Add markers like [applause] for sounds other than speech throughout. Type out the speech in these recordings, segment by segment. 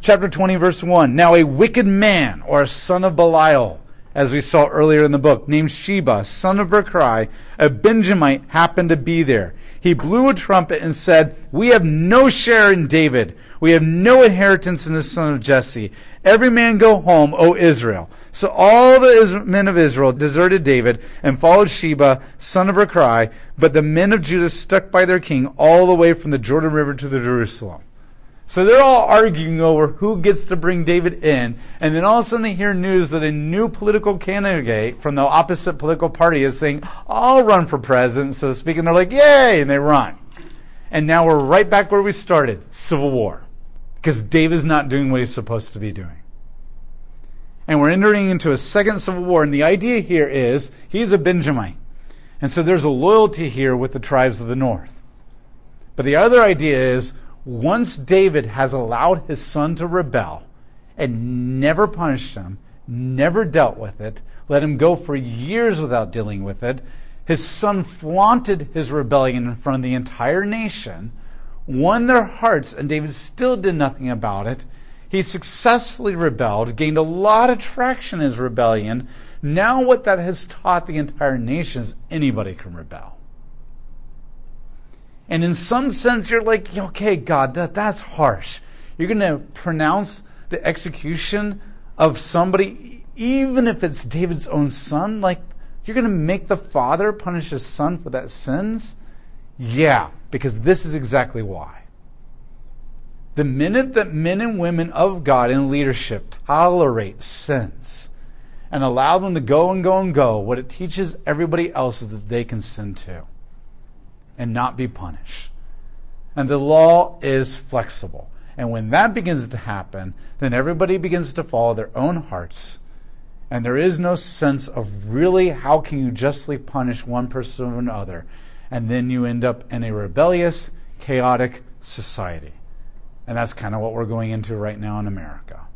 chapter 20, verse 1. Now a wicked man, or a son of Belial, as we saw earlier in the book, named Sheba, son of Berchai, a Benjamite, happened to be there. He blew a trumpet and said, We have no share in David. We have no inheritance in the son of Jesse. Every man go home, O Israel. So all the men of Israel deserted David and followed Sheba, son of Berchai, but the men of Judah stuck by their king all the way from the Jordan River to the Jerusalem. So they're all arguing over who gets to bring David in, and then all of a sudden they hear news that a new political candidate from the opposite political party is saying, I'll run for president, so to speak, and they're like, yay, and they run. And now we're right back where we started, civil war. Because David's not doing what he's supposed to be doing. And we're entering into a second civil war, and the idea here is he's a Benjamite. And so there's a loyalty here with the tribes of the north. But the other idea is once David has allowed his son to rebel and never punished him, never dealt with it, let him go for years without dealing with it, his son flaunted his rebellion in front of the entire nation, won their hearts, and David still did nothing about it. He successfully rebelled, gained a lot of traction in his rebellion. Now, what that has taught the entire nation is anybody can rebel. And in some sense, you're like, okay, God, that, that's harsh. You're going to pronounce the execution of somebody, even if it's David's own son? Like, you're going to make the father punish his son for that sins? Yeah, because this is exactly why. The minute that men and women of God in leadership tolerate sins and allow them to go and go and go, what it teaches everybody else is that they can sin too and not be punished. And the law is flexible. And when that begins to happen, then everybody begins to follow their own hearts. And there is no sense of really how can you justly punish one person or another. And then you end up in a rebellious, chaotic society. And that's kind of what we're going into right now in America.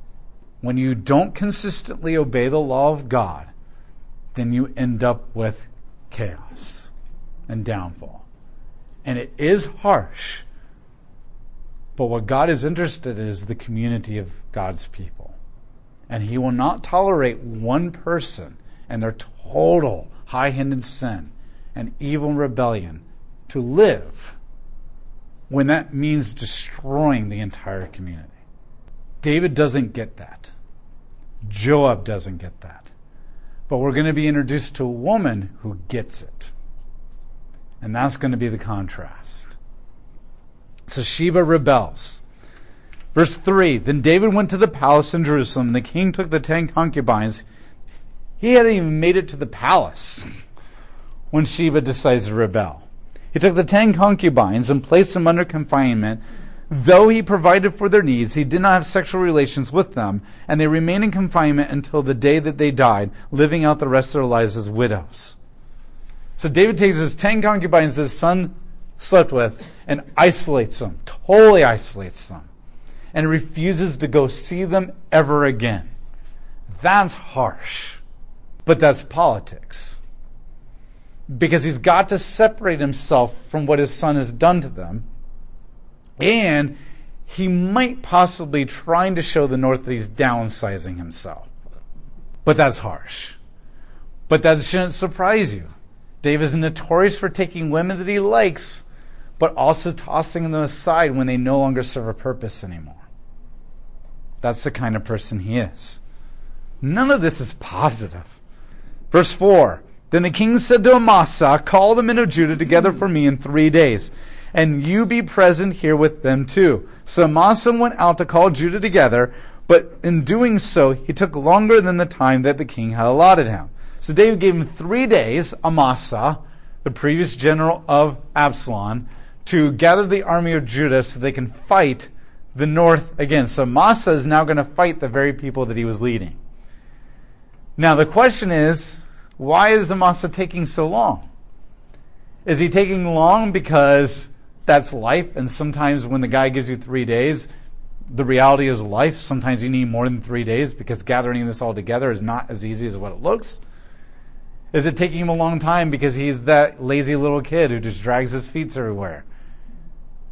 When you don't consistently obey the law of God, then you end up with chaos and downfall and it is harsh. But what God is interested in is the community of God's people. And He will not tolerate one person and their total high handed sin and evil rebellion to live when that means destroying the entire community. David doesn't get that. Joab doesn't get that. But we're going to be introduced to a woman who gets it. And that's going to be the contrast. So Sheba rebels. Verse 3 Then David went to the palace in Jerusalem, and the king took the ten concubines. He hadn't even made it to the palace [laughs] when Sheba decides to rebel. He took the ten concubines and placed them under confinement. Though he provided for their needs, he did not have sexual relations with them, and they remained in confinement until the day that they died, living out the rest of their lives as widows. So David takes his 10 concubines his son slept with and isolates them, totally isolates them, and refuses to go see them ever again. That's harsh. But that's politics. Because he's got to separate himself from what his son has done to them. And he might possibly trying to show the North that he's downsizing himself. But that's harsh. But that shouldn't surprise you. David is notorious for taking women that he likes, but also tossing them aside when they no longer serve a purpose anymore. That's the kind of person he is. None of this is positive. Verse 4 Then the king said to Amasa, Call the men of Judah together for me in three days, and you be present here with them too. So Amasa went out to call Judah together, but in doing so, he took longer than the time that the king had allotted him. So David gave him three days, Amasa, the previous general of Absalom, to gather the army of Judah so they can fight the north again. So Amasa is now going to fight the very people that he was leading. Now the question is, why is Amasa taking so long? Is he taking long because that's life, and sometimes when the guy gives you three days, the reality is life. Sometimes you need more than three days because gathering this all together is not as easy as what it looks. Is it taking him a long time because he's that lazy little kid who just drags his feet everywhere?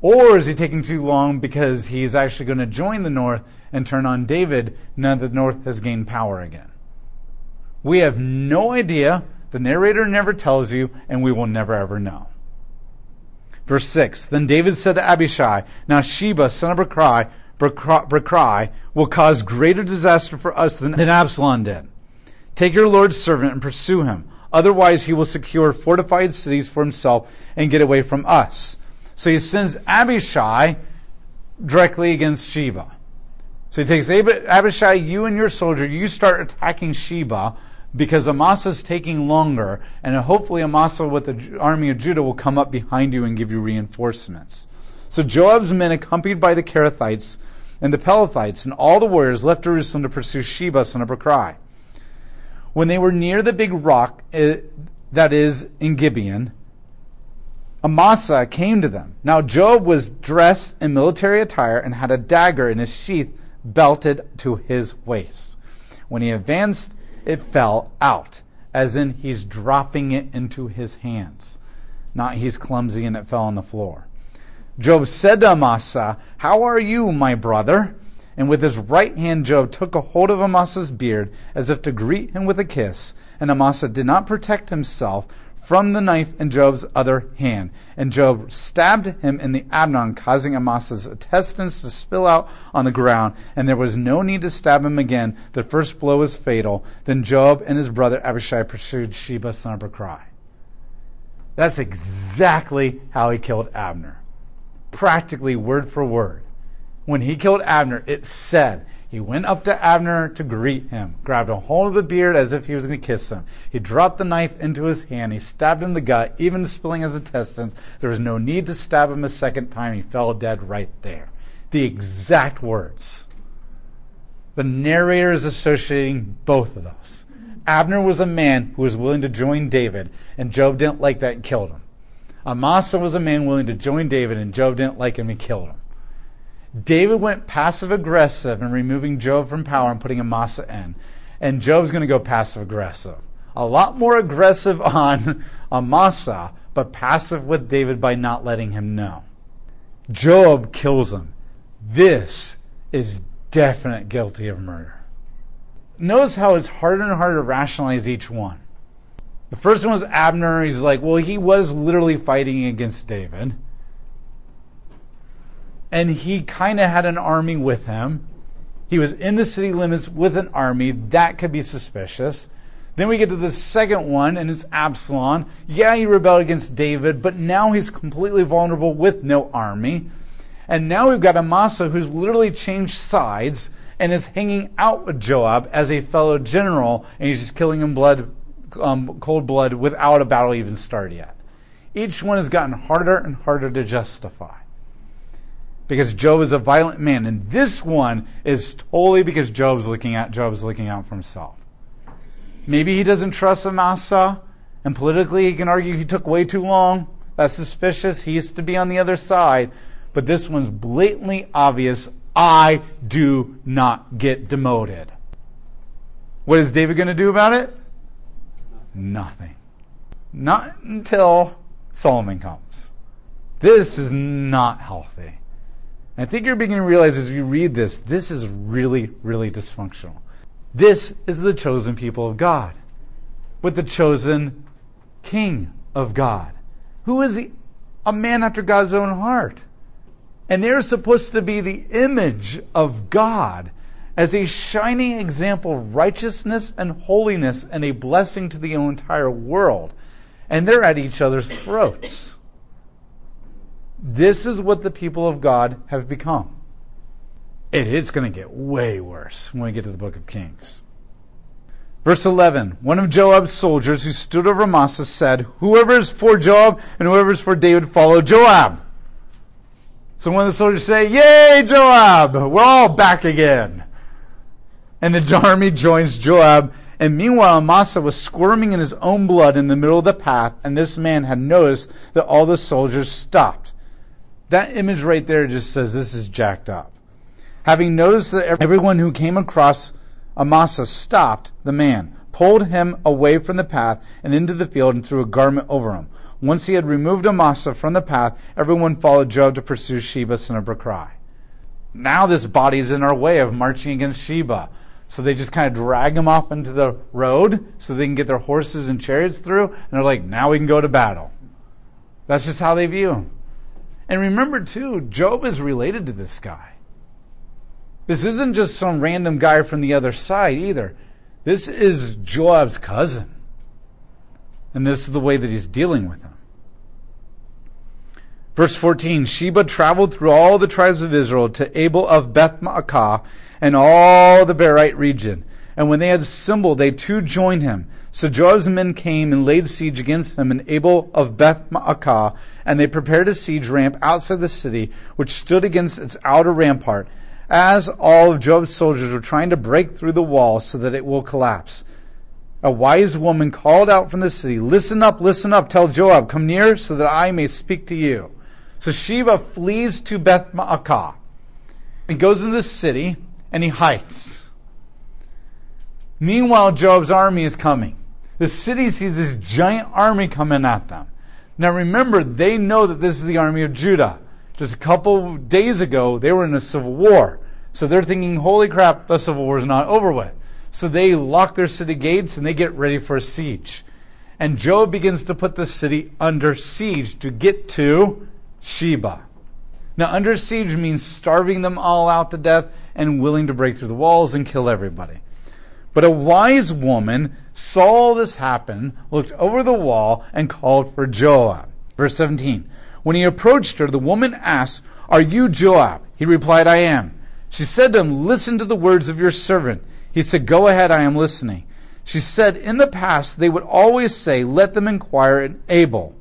Or is he taking too long because he's actually going to join the north and turn on David now that the north has gained power again? We have no idea. The narrator never tells you, and we will never ever know. Verse 6 Then David said to Abishai, Now Sheba, son of Bechrai, Bechrai will cause greater disaster for us than, than Absalom did. Take your Lord's servant and pursue him. Otherwise, he will secure fortified cities for himself and get away from us. So he sends Abishai directly against Sheba. So he takes Abishai, you and your soldier, you start attacking Sheba because Amasa is taking longer, and hopefully Amasa with the army of Judah will come up behind you and give you reinforcements. So Joab's men, accompanied by the Kerethites and the Pelethites and all the warriors, left Jerusalem to pursue Sheba, son of Bechrai. When they were near the big rock uh, that is in Gibeon, Amasa came to them. Now Joab was dressed in military attire and had a dagger in his sheath belted to his waist. When he advanced, it fell out, as in he's dropping it into his hands, not he's clumsy and it fell on the floor. Joab said to Amasa, How are you, my brother? And with his right hand, Joab took a hold of Amasa's beard as if to greet him with a kiss. And Amasa did not protect himself from the knife in Joab's other hand. And Joab stabbed him in the abdomen, causing Amasa's intestines to spill out on the ground. And there was no need to stab him again. The first blow was fatal. Then Joab and his brother Abishai pursued Sheba, son of Bechrai. That's exactly how he killed Abner. Practically word for word when he killed Abner, it said he went up to Abner to greet him, grabbed a hold of the beard as if he was going to kiss him. He dropped the knife into his hand. He stabbed him in the gut, even spilling his intestines. There was no need to stab him a second time. He fell dead right there. The exact words. The narrator is associating both of those. Abner was a man who was willing to join David, and Joab didn't like that and killed him. Amasa was a man willing to join David, and Joab didn't like him and killed him. David went passive aggressive in removing Joab from power and putting Amasa in. And Joab's going to go passive aggressive. A lot more aggressive [laughs] on Amasa, but passive with David by not letting him know. Joab kills him. This is definite guilty of murder. Notice how it's harder and harder to rationalize each one. The first one was Abner. He's like, well, he was literally fighting against David and he kind of had an army with him. He was in the city limits with an army. That could be suspicious. Then we get to the second one, and it's Absalom. Yeah, he rebelled against David, but now he's completely vulnerable with no army. And now we've got Amasa who's literally changed sides and is hanging out with Joab as a fellow general, and he's just killing him blood, um, cold blood without a battle even started yet. Each one has gotten harder and harder to justify because Joab is a violent man. And this one is totally because Joab's looking at Joab's looking out for himself. Maybe he doesn't trust Amasa, and politically he can argue he took way too long. That's suspicious. He used to be on the other side. But this one's blatantly obvious. I do not get demoted. What is David going to do about it? Nothing. Not until Solomon comes. This is not healthy. I think you're beginning to realize as you read this, this is really, really dysfunctional. This is the chosen people of God, with the chosen king of God, who is a man after God's own heart. And they're supposed to be the image of God as a shining example of righteousness and holiness and a blessing to the entire world. And they're at each other's throats. This is what the people of God have become. It is going to get way worse when we get to the book of Kings. Verse 11 One of Joab's soldiers who stood over Amasa said, Whoever is for Joab and whoever is for David, follow Joab. So one of the soldiers say, Yay, Joab! We're all back again. And the [laughs] army joins Joab. And meanwhile, Amasa was squirming in his own blood in the middle of the path, and this man had noticed that all the soldiers stopped. That image right there just says this is jacked up. Having noticed that everyone who came across Amasa stopped the man, pulled him away from the path and into the field and threw a garment over him. Once he had removed Amasa from the path, everyone followed Joab to pursue Sheba, son of Bechrai. Now this body is in our way of marching against Sheba. So they just kind of drag him off into the road so they can get their horses and chariots through. And they're like, now we can go to battle. That's just how they view him. And remember, too, Joab is related to this guy. This isn't just some random guy from the other side either. This is Joab's cousin. And this is the way that he's dealing with him. Verse 14 Sheba traveled through all the tribes of Israel to Abel of Beth Maacah and all the Berite region. And when they had assembled, they too joined him. So Joab's men came and laid siege against him in Abel of Beth Maacah, and they prepared a siege ramp outside the city, which stood against its outer rampart, as all of Joab's soldiers were trying to break through the wall so that it will collapse. A wise woman called out from the city, Listen up, listen up, tell Joab, come near so that I may speak to you. So Sheba flees to Beth Maacah. He goes into the city and he hides. Meanwhile, Joab's army is coming. The city sees this giant army coming at them. Now remember, they know that this is the army of Judah. Just a couple days ago, they were in a civil war. So they're thinking, holy crap, the civil war is not over with. So they lock their city gates and they get ready for a siege. And Joab begins to put the city under siege to get to Sheba. Now, under siege means starving them all out to death and willing to break through the walls and kill everybody. But a wise woman saw this happen, looked over the wall, and called for Joab. Verse 17. When he approached her, the woman asked, Are you Joab? He replied, I am. She said to him, Listen to the words of your servant. He said, Go ahead, I am listening. She said, In the past, they would always say, Let them inquire in Abel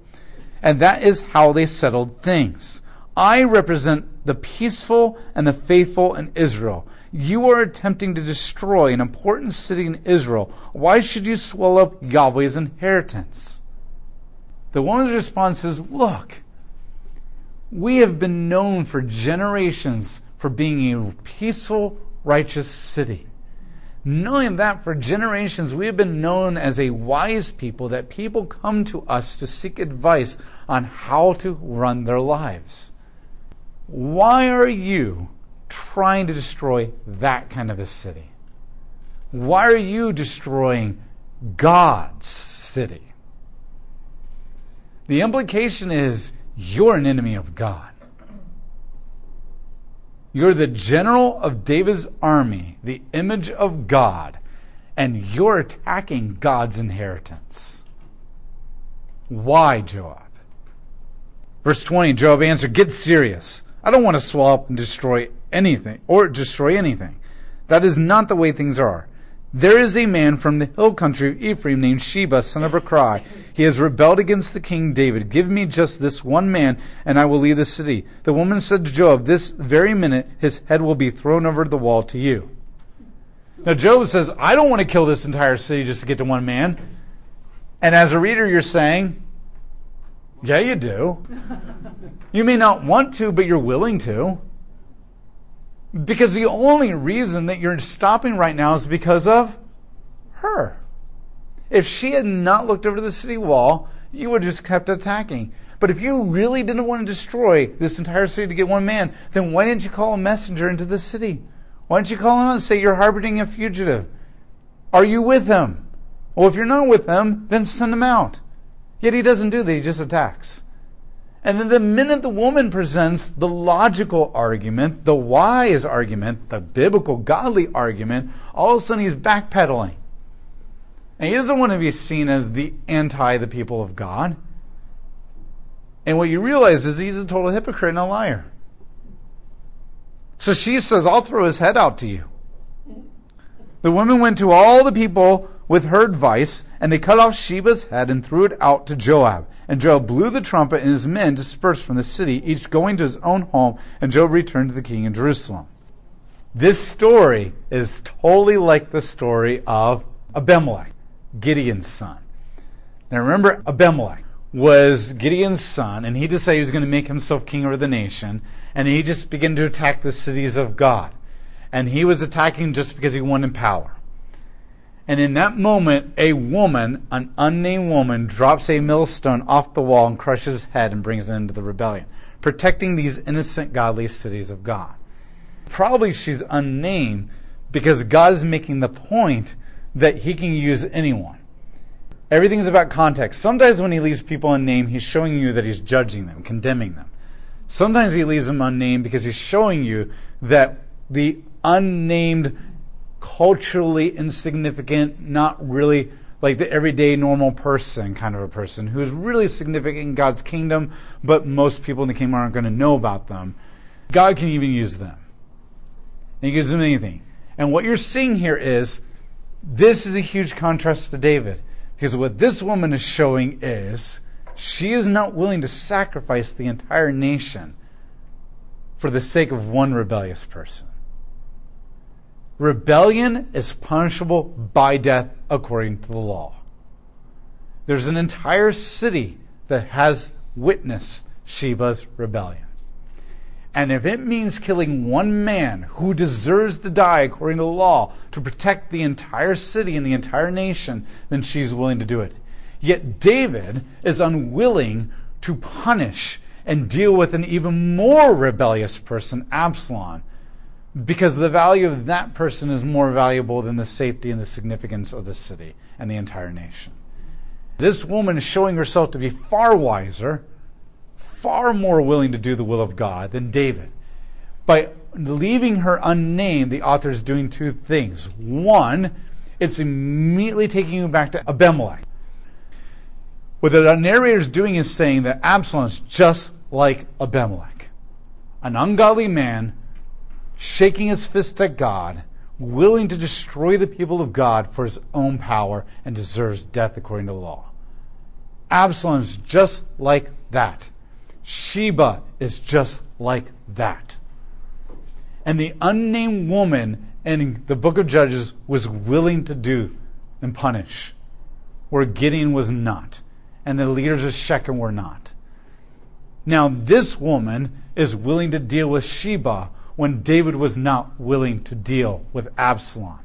and that is how they settled things. I represent the peaceful and the faithful in Israel. You are attempting to destroy an important city in Israel. Why should you swallow up Yahweh's inheritance? The woman's response is Look, we have been known for generations for being a peaceful, righteous city knowing that for generations we have been known as a wise people, that people come to us to seek advice on how to run their lives. Why are you trying to destroy that kind of a city? Why are you destroying God's city? The implication is you're an enemy of God. You're the general of David's army, the image of God, and you're attacking God's inheritance. Why, Joab? Verse 20, Joab answered, Get serious. I don't want to swallow up and destroy anything, or destroy anything. That is not the way things are. There is a man from the hill country of Ephraim named Sheba, son of Bechrai. He has rebelled against the king David. Give me just this one man, and I will leave the city. The woman said to Joab, This very minute his head will be thrown over the wall to you. Now, Joab says, I don't want to kill this entire city just to get to one man. And as a reader, you're saying, Yeah, you do. You may not want to, but you're willing to. Because the only reason that you're stopping right now is because of her. If she had not looked over the city wall, you would have just kept attacking. But if you really didn't want to destroy this entire city to get one man, then why didn't you call a messenger into the city? Why didn't you call him out and say you're harboring a fugitive? Are you with him? Well, if you're not with him, then send him out. Yet he doesn't do that, he just attacks. And then the minute the woman presents the logical argument, the wise argument, the biblical, godly argument, all of a sudden he's backpedaling. And he doesn't want to be seen as the anti the people of God. And what you realize is he's a total hypocrite and a liar. So she says, I'll throw his head out to you. The woman went to all the people with her advice, and they cut off Sheba's head and threw it out to Joab. And Joab blew the trumpet, and his men dispersed from the city, each going to his own home, and Joab returned to the king in Jerusalem. This story is totally like the story of Abimelech, Gideon's son. Now remember, Abimelech was Gideon's son, and he decided he was going to make himself king over the nation, and he just began to attack the cities of God. And he was attacking just because he wanted power. And in that moment, a woman, an unnamed woman, drops a millstone off the wall and crushes his head and brings it into the rebellion, protecting these innocent, godly cities of God. Probably she's unnamed because God is making the point that he can use anyone. Everything's about context. Sometimes when he leaves people unnamed, he's showing you that he's judging them, condemning them. Sometimes he leaves them unnamed because he's showing you that the unnamed, culturally insignificant, not really like the everyday normal person kind of a person who's really significant in God's kingdom, but most people in the kingdom aren't going to know about them. God can even use them. And he gives them anything. And what you're seeing here is this is a huge contrast to David. Because what this woman is showing is she is not willing to sacrifice the entire nation for the sake of one rebellious person. Rebellion is punishable by death according to the law. There's an entire city that has witnessed Sheba's rebellion. And if it means killing one man who deserves to die according to the law to protect the entire city and the entire nation, then she's willing to do it. Yet David is unwilling to punish and deal with an even more rebellious person, Absalom, because the value of that person is more valuable than the safety and the significance of the city and the entire nation. This woman is showing herself to be far wiser, far more willing to do the will of God than David. By leaving her unnamed, the author is doing two things. One, it's immediately taking you back to Abimelech. What the narrator is doing is saying that Absalom is just like Abimelech, an ungodly man shaking his fist at God, willing to destroy the people of God for his own power, and deserves death according to the law. Absalom is just like that. Sheba is just like that. And the unnamed woman in the book of Judges was willing to do and punish, where Gideon was not and the leaders of Shechem were not. Now, this woman is willing to deal with Sheba when David was not willing to deal with Absalom.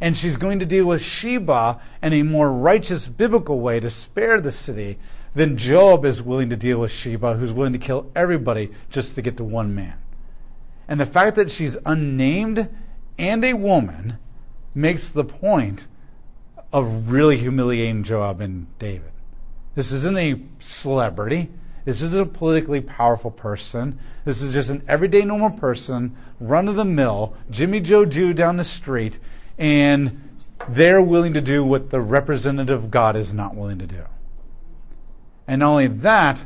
And she's going to deal with Sheba in a more righteous biblical way to spare the city than Joab is willing to deal with Sheba, who's willing to kill everybody just to get to one man. And the fact that she's unnamed and a woman makes the point of really humiliating Joab and David. This isn't a celebrity. This isn't a politically powerful person. This is just an everyday normal person, run of the mill, Jimmy Joe Jew down the street, and they're willing to do what the representative of God is not willing to do. And not only that,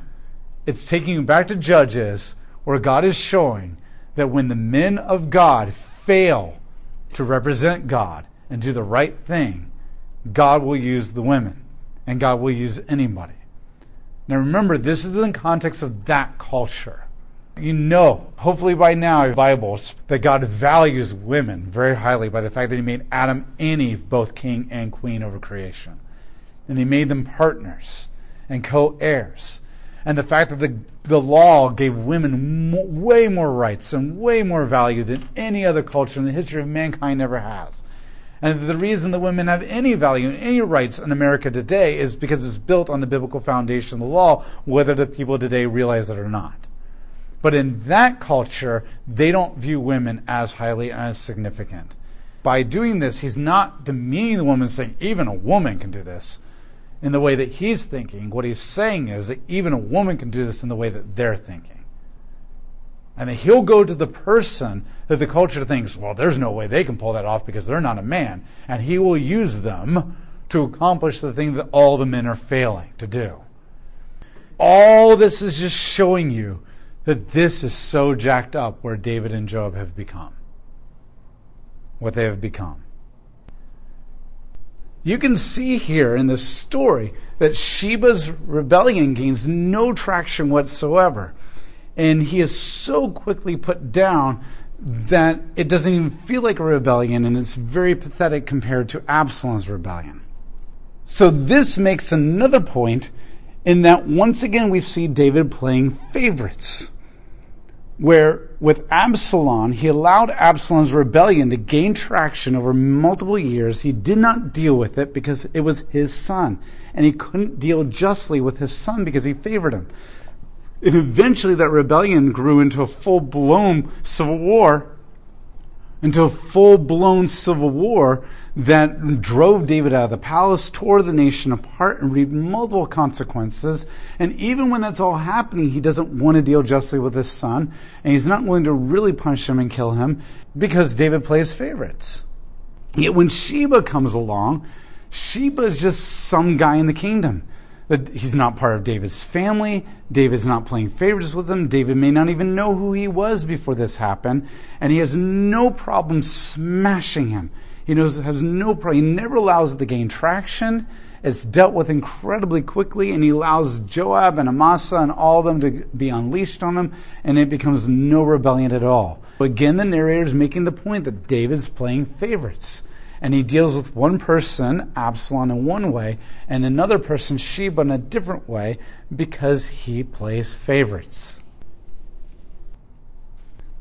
it's taking you back to Judges, where God is showing that when the men of God fail to represent God and do the right thing, God will use the women and God will use anybody. Now remember, this is in the context of that culture. You know, hopefully by now, Bibles, that God values women very highly by the fact that He made Adam and Eve both king and queen over creation. And He made them partners and co heirs. And the fact that the, the law gave women way more rights and way more value than any other culture in the history of mankind ever has. And the reason that women have any value and any rights in America today is because it's built on the biblical foundation of the law, whether the people today realize it or not. But in that culture, they don't view women as highly and as significant. By doing this, he's not demeaning the woman, saying even a woman can do this in the way that he's thinking. What he's saying is that even a woman can do this in the way that they're thinking. And he'll go to the person that the culture thinks, well, there's no way they can pull that off because they're not a man. And he will use them to accomplish the thing that all the men are failing to do. All this is just showing you that this is so jacked up where David and Joab have become. What they have become. You can see here in this story that Sheba's rebellion gains no traction whatsoever and he is so quickly put down that it doesn't even feel like a rebellion, and it's very pathetic compared to Absalom's rebellion. So, this makes another point in that once again we see David playing favorites. where with Absalom, he allowed Absalom's rebellion to gain traction over multiple years. He did not deal with it because it was his son. And he couldn't deal justly with his son because he favored him. And eventually that rebellion grew into a full blown civil war, into a full blown civil war that drove David out of the palace, tore the nation apart, and reaped multiple consequences. And even when that's all happening, he doesn't want to deal justly with his son, and he's not willing to really punish him and kill him because David plays favorites. Yet when Sheba comes along, Sheba is just some guy in the kingdom. That he's not part of David's family. David's not playing favorites with him. David may not even know who he was before this happened, and he has no problem smashing him. He knows has no problem. He never allows it to gain traction. It's dealt with incredibly quickly, and he allows Joab and Amasa and all of them to be unleashed on him, and it becomes no rebellion at all. Again, the narrator is making the point that David's playing favorites. And he deals with one person, Absalom, in one way, and another person, Sheba, in a different way, because he plays favorites.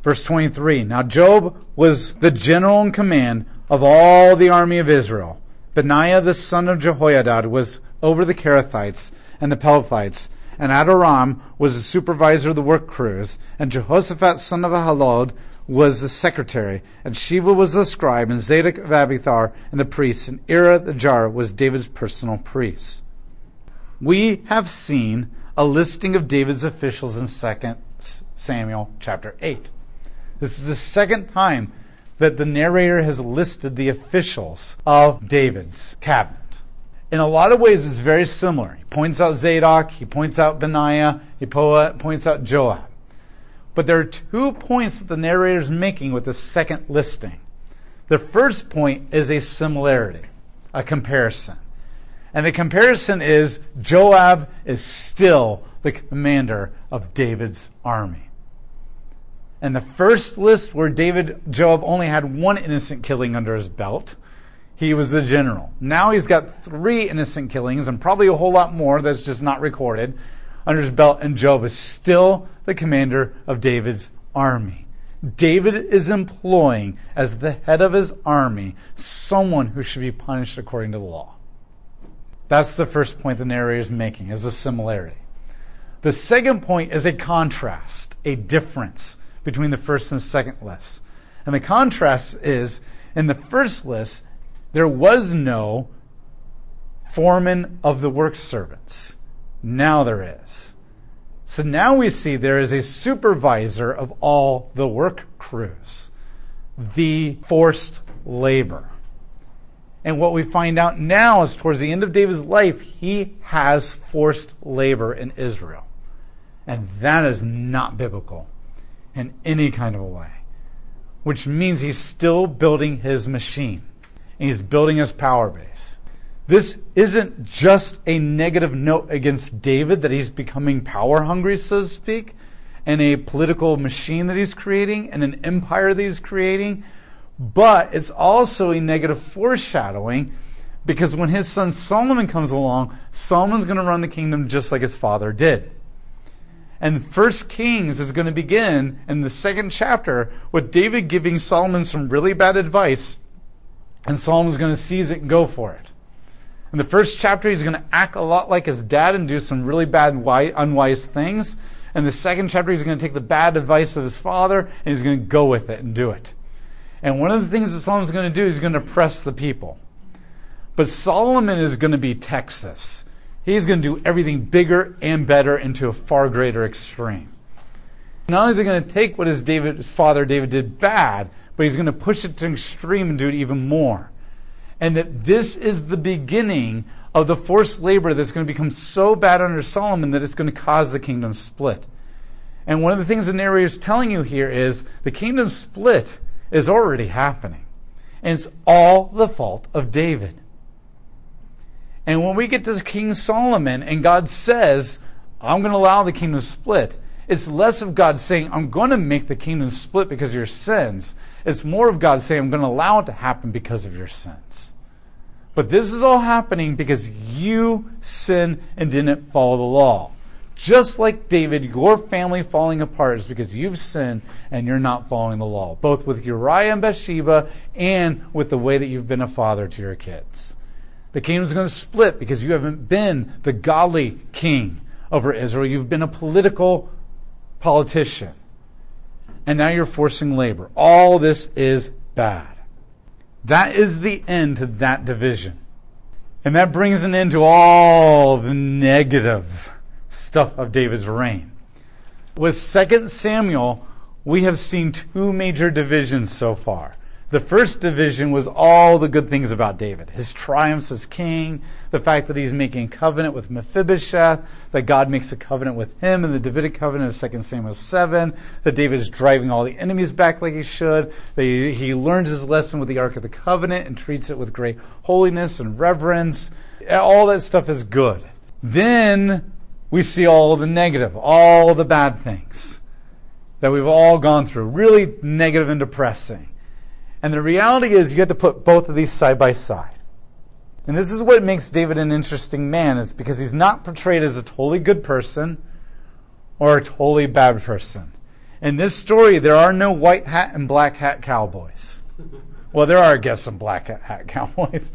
Verse 23 Now Joab was the general in command of all the army of Israel. Benaiah the son of Jehoiada was over the Kerethites and the Pelethites, and Adoram was the supervisor of the work crews, and Jehoshaphat son of Ahilud was the secretary, and Sheva was the scribe, and Zadok of Abiathar and the priest, and Ira the Jairite was David's personal priest. We have seen a listing of David's officials in 2 Samuel chapter 8. This is the second time that the narrator has listed the officials of David's cabinet. In a lot of ways, it's very similar. He points out Zadok, he points out Benaiah, he points out Joab. But there are two points that the narrator is making with the second listing. The first point is a similarity, a comparison. And the comparison is Joab is still the commander of David's army. And the first list where David Joab only had one innocent killing under his belt, he was the general. Now he's got three innocent killings and probably a whole lot more that's just not recorded under his belt, and Joab is still the commander of David's army. David is employing as the head of his army someone who should be punished according to the law. That's the first point the narrator is making, is a similarity. The second point is a contrast, a difference between the first and the second list. And the contrast is in the first list, there was no foreman of the work servants. Now there is. So now we see there is a supervisor of all the work crews, the forced labor. And what we find out now is towards the end of David's life, he has forced labor in Israel. And that is not biblical in any kind of a way, which means he's still building his machine and he's building his power base. This isn't just a negative note against David that he's becoming power hungry, so to speak, and a political machine that he's creating and an empire that he's creating, but it's also a negative foreshadowing because when his son Solomon comes along, Solomon's going to run the kingdom just like his father did. And First Kings is going to begin in the second chapter with David giving Solomon some really bad advice, and Solomon's going to seize it and go for it. In the first chapter, he's going to act a lot like his dad and do some really bad, unwise things. In the second chapter, he's going to take the bad advice of his father and he's going to go with it and do it. And one of the things that Solomon's going to do is he's going to oppress the people. But Solomon is going to be Texas. He's going to do everything bigger and better into a far greater extreme. Not only is he going to take what his, David, his father David did bad, but he's going to push it to an extreme and do it even more. And that this is the beginning of the forced labor that's going to become so bad under Solomon that it's going to cause the kingdom split. And one of the things the narrator is telling you here is the kingdom split is already happening. And it's all the fault of David. And when we get to King Solomon and God says, I'm going to allow the kingdom split, it's less of God saying, I'm going to make the kingdom split because of your sins. It's more of God saying, I'm going to allow it to happen because of your sins. But this is all happening because you sinned and didn't follow the law. Just like David, your family falling apart is because you've sinned and you're not following the law, both with Uriah and Bathsheba and with the way that you've been a father to your kids. The kingdom's going to split because you haven't been the godly king over Israel. You've been a political politician. And now you're forcing labor. All this is bad. That is the end to that division. And that brings an end to all the negative stuff of David's reign. With 2 Samuel, we have seen two major divisions so far. The first division was all the good things about David his triumphs as king, the fact that he's making covenant with Mephibosheth, that God makes a covenant with him in the Davidic covenant of 2 Samuel 7, that David is driving all the enemies back like he should, that he, he learns his lesson with the Ark of the Covenant and treats it with great holiness and reverence. All that stuff is good. Then we see all the negative, all the bad things that we've all gone through, really negative and depressing. And the reality is you have to put both of these side by side. And this is what makes David an interesting man, is because he's not portrayed as a totally good person or a totally bad person. In this story, there are no white hat and black hat cowboys. Well, there are, I guess, some black hat cowboys.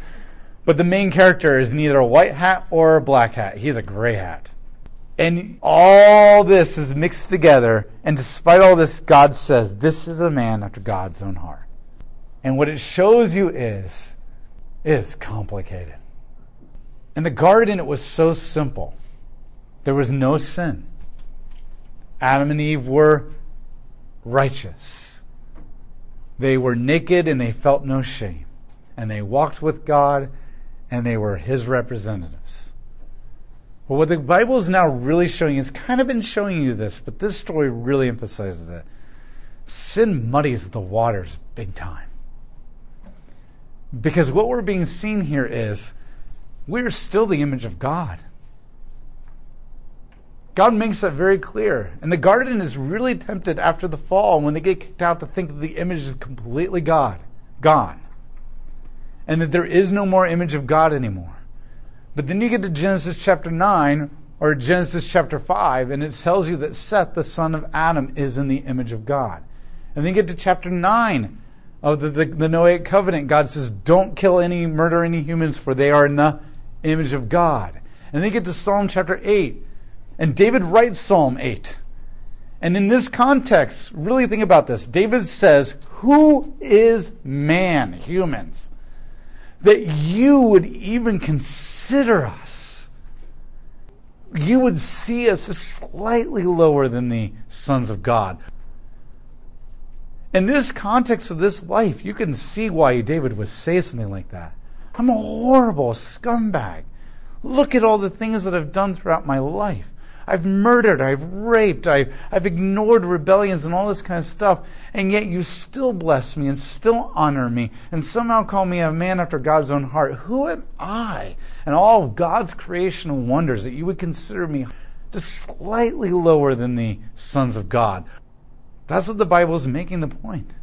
But the main character is neither a white hat or a black hat. He's a gray hat. And all this is mixed together, and despite all this, God says, This is a man after God's own heart. And what it shows you is, is complicated. In the garden, it was so simple. There was no sin. Adam and Eve were righteous. They were naked and they felt no shame. And they walked with God and they were his representatives. But what the Bible is now really showing is kind of been showing you this, but this story really emphasizes it. Sin muddies the waters big time. Because what we're being seen here is we're still the image of God. God makes that very clear. And the garden is really tempted after the fall when they get kicked out to think that the image is completely God, gone. And that there is no more image of God anymore. But then you get to Genesis chapter 9 or Genesis chapter 5, and it tells you that Seth, the son of Adam, is in the image of God. And then you get to chapter 9 of the, the, the Noahic covenant. God says, Don't kill any, murder any humans, for they are in the image of God. And then you get to Psalm chapter 8. And David writes Psalm 8. And in this context, really think about this. David says, Who is man, humans? that you would even consider us. You would see us as slightly lower than the sons of God. In this context of this life, you can see why David would say something like that. I'm a horrible scumbag. Look at all the things that I've done throughout my life. I've murdered, I've raped, I've, I've ignored rebellions and all this kind of stuff, and yet you still bless me and still honor me and somehow call me a man after God's own heart. Who am I and all of God's creation and wonders that you would consider me just slightly lower than the sons of God? That's what the Bible is making the point.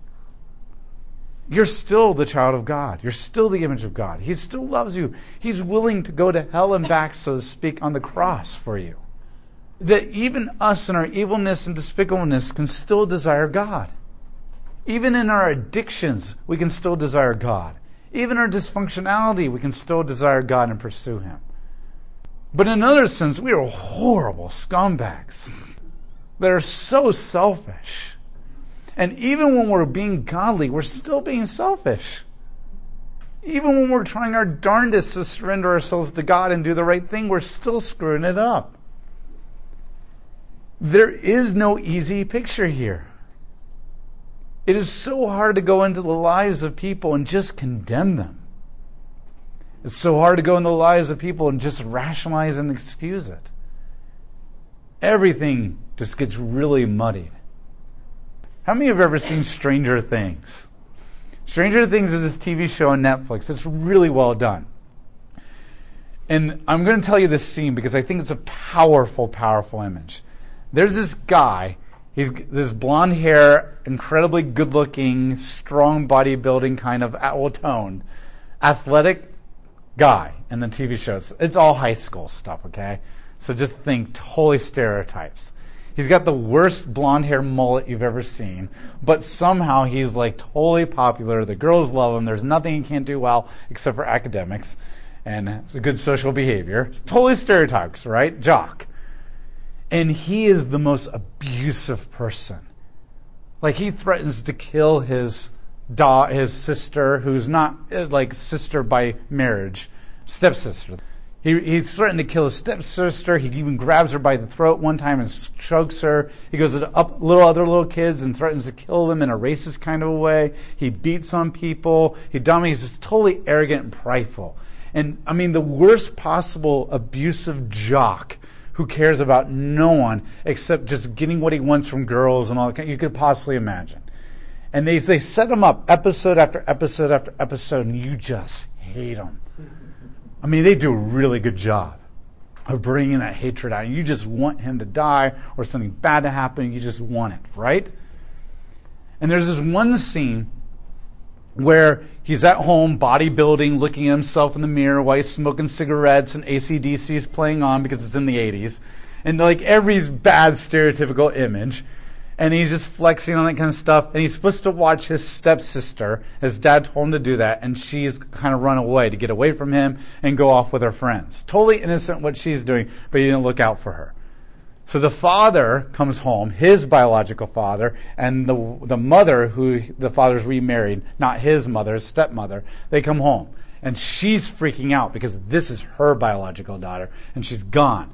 You're still the child of God. You're still the image of God. He still loves you. He's willing to go to hell and back, so to speak, on the cross for you that even us in our evilness and despicableness can still desire God. Even in our addictions, we can still desire God. Even our dysfunctionality, we can still desire God and pursue Him. But in another sense, we are horrible scumbags [laughs] that are so selfish. And even when we're being godly, we're still being selfish. Even when we're trying our darndest to surrender ourselves to God and do the right thing, we're still screwing it up. There is no easy picture here. It is so hard to go into the lives of people and just condemn them. It's so hard to go into the lives of people and just rationalize and excuse it. Everything just gets really muddied. How many of you have ever seen Stranger Things? Stranger Things is this TV show on Netflix. It's really well done. And I'm going to tell you this scene because I think it's a powerful, powerful image. There's this guy. He's this blonde hair, incredibly good looking, strong bodybuilding kind of uh, well toned, athletic guy in the TV shows. It's all high school stuff, okay? So just think totally stereotypes. He's got the worst blonde hair mullet you've ever seen, but somehow he's like totally popular. The girls love him. There's nothing he can't do well except for academics and it's good social behavior. It's totally stereotypes, right? Jock. And he is the most abusive person. Like he threatens to kill his da- his sister, who's not uh, like sister by marriage, stepsister. He, he's threatened to kill his stepsister. He even grabs her by the throat one time and chokes her. He goes to up little other little kids and threatens to kill them in a racist kind of a way. He beats on people. He dominates. He's just totally arrogant and prideful. And I mean, the worst possible abusive jock who cares about no one except just getting what he wants from girls and all that kind you could possibly imagine. And they, they set him up episode after episode after episode, and you just hate him. I mean, they do a really good job of bringing that hatred out. You just want him to die or something bad to happen. You just want it, right? And there's this one scene where he's at home bodybuilding, looking at himself in the mirror while he's smoking cigarettes and ACDC is playing on because it's in the 80s. And like every bad stereotypical image. And he's just flexing on that kind of stuff. And he's supposed to watch his stepsister. His dad told him to do that. And she's kind of run away to get away from him and go off with her friends. Totally innocent what she's doing, but he didn't look out for her. So the father comes home, his biological father, and the, the mother, who the father's remarried, not his mother, his stepmother, they come home. And she's freaking out because this is her biological daughter, and she's gone.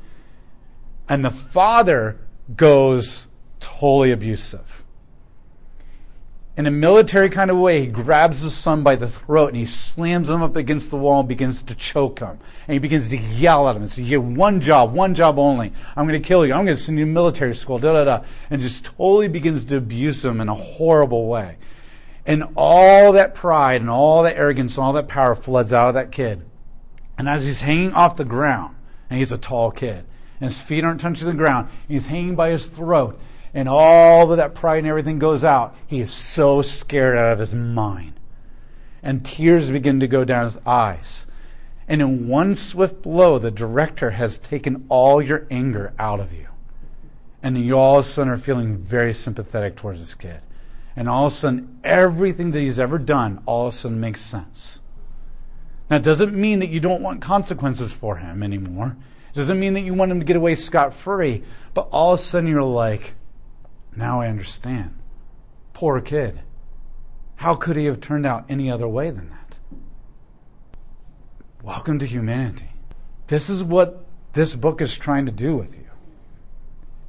And the father goes totally abusive in a military kind of way, he grabs his son by the throat and he slams him up against the wall and begins to choke him. And he begins to yell at him and say, You have one job, one job only. I'm going to kill you. I'm going to send you to military school, da da da. And just totally begins to abuse him in a horrible way. And all that pride and all that arrogance and all that power floods out of that kid. And as he's hanging off the ground, and he's a tall kid, and his feet aren't touching the ground, he's hanging by his throat and all of that pride and everything goes out, he is so scared out of his mind. And tears begin to go down his eyes. And in one swift blow, the director has taken all your anger out of you. And you all of a sudden are feeling very sympathetic towards this kid. And all of a sudden, everything that he's ever done all of a sudden makes sense. Now, it doesn't mean that you don't want consequences for him anymore. It doesn't mean that you want him to get away scot free. But all of a sudden, you're like, now I understand. Poor kid. How could he have turned out any other way than that? Welcome to humanity. This is what this book is trying to do with you.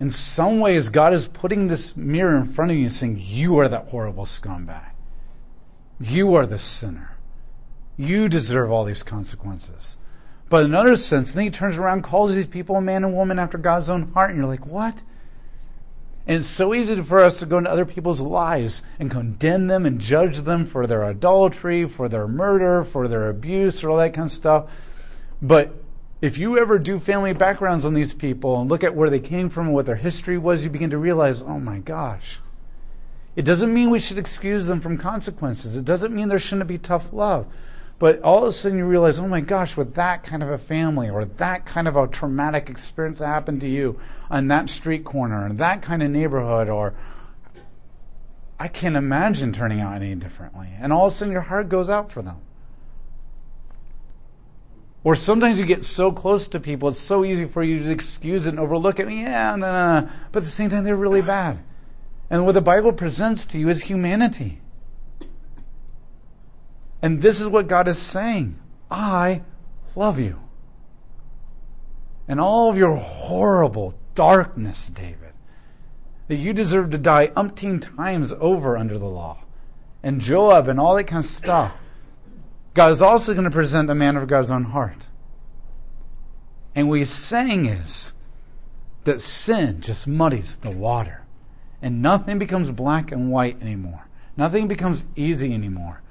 In some ways, God is putting this mirror in front of you saying, You are that horrible scumbag. You are the sinner. You deserve all these consequences. But in another sense, then he turns around calls these people a man and woman after God's own heart, and you're like, What? And it's so easy for us to go into other people's lives and condemn them and judge them for their adultery, for their murder, for their abuse, or all that kind of stuff. But if you ever do family backgrounds on these people and look at where they came from and what their history was, you begin to realize, oh my gosh. It doesn't mean we should excuse them from consequences. It doesn't mean there shouldn't be tough love. But all of a sudden you realize, oh my gosh, with that kind of a family or that kind of a traumatic experience that happened to you on that street corner in that kind of neighborhood, or I can't imagine turning out any differently. And all of a sudden your heart goes out for them. Or sometimes you get so close to people, it's so easy for you to excuse it and overlook it. Yeah, no, no, no. But at the same time, they're really bad. And what the Bible presents to you is humanity. And this is what God is saying I love you. And all of your horrible darkness, David, that you deserve to die umpteen times over under the law, and Joab and all that kind of stuff. God is also going to present a man of God's own heart. And what he's saying is that sin just muddies the water, and nothing becomes black and white anymore. Nothing becomes easy anymore.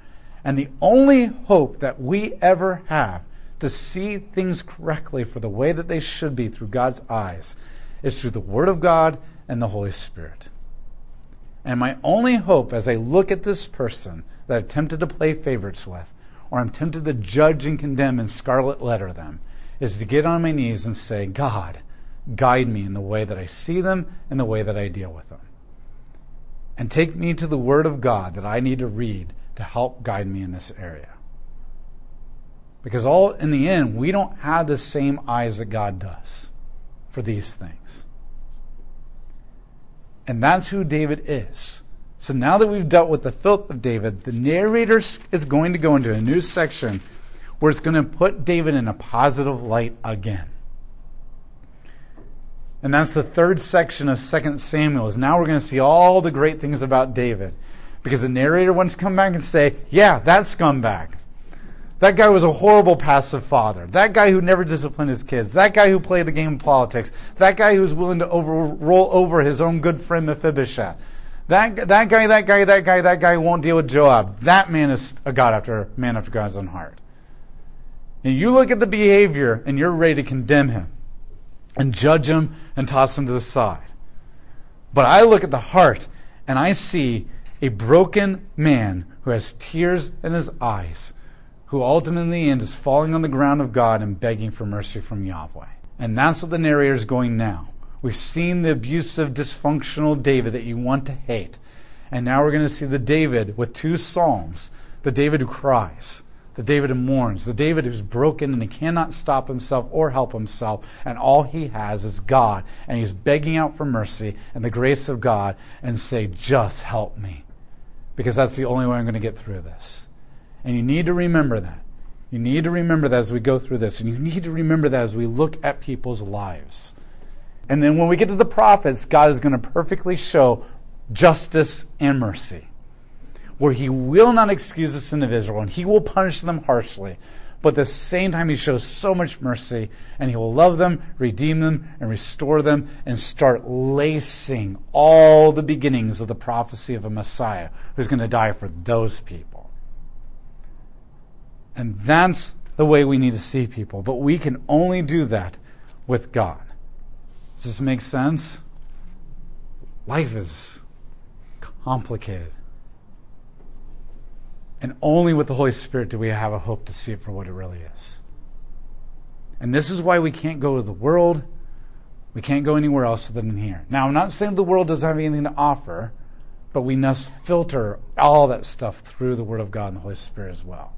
And the only hope that we ever have to see things correctly for the way that they should be through God's eyes is through the Word of God and the Holy Spirit. And my only hope as I look at this person that I'm tempted to play favorites with, or I'm tempted to judge and condemn and scarlet letter them, is to get on my knees and say, God, guide me in the way that I see them and the way that I deal with them. And take me to the Word of God that I need to read to help guide me in this area. Because all in the end, we don't have the same eyes that God does for these things. And that's who David is. So now that we've dealt with the filth of David, the narrator is going to go into a new section where it's going to put David in a positive light again. And that's the third section of 2 Samuel. Is now we're going to see all the great things about David. Because the narrator wants to come back and say, yeah, that scumbag. That guy was a horrible passive father. That guy who never disciplined his kids. That guy who played the game of politics. That guy who was willing to over, roll over his own good friend Mephibosheth. That, that guy, that guy, that guy, that guy won't deal with Joab. That man is a God after man after God's own heart. And you look at the behavior and you're ready to condemn him and judge him and toss him to the side. But I look at the heart and I see a broken man who has tears in his eyes who ultimately in the end is falling on the ground of God and begging for mercy from Yahweh. And that's what the narrator is going now. We've seen the abusive, dysfunctional David that you want to hate. And now we're going to see the David with two Psalms the David who cries, the David who mourns, the David who's broken and he cannot stop himself or help himself, and all he has is God. And he's begging out for mercy and the grace of God and say, Just help me. Because that's the only way I'm going to get through this. And you need to remember that. You need to remember that as we go through this. And you need to remember that as we look at people's lives. And then when we get to the prophets, God is going to perfectly show justice and mercy, where He will not excuse the sin of Israel and He will punish them harshly. But at the same time, He shows so much mercy and He will love them, redeem them, and restore them and start lacing all the beginnings of the prophecy of a Messiah who's going to die for those people. And that's the way we need to see people. But we can only do that with God. Does this make sense? Life is complicated. And only with the Holy Spirit do we have a hope to see it for what it really is. And this is why we can't go to the world. We can't go anywhere else than here. Now, I'm not saying the world doesn't have anything to offer, but we must filter all that stuff through the Word of God and the Holy Spirit as well.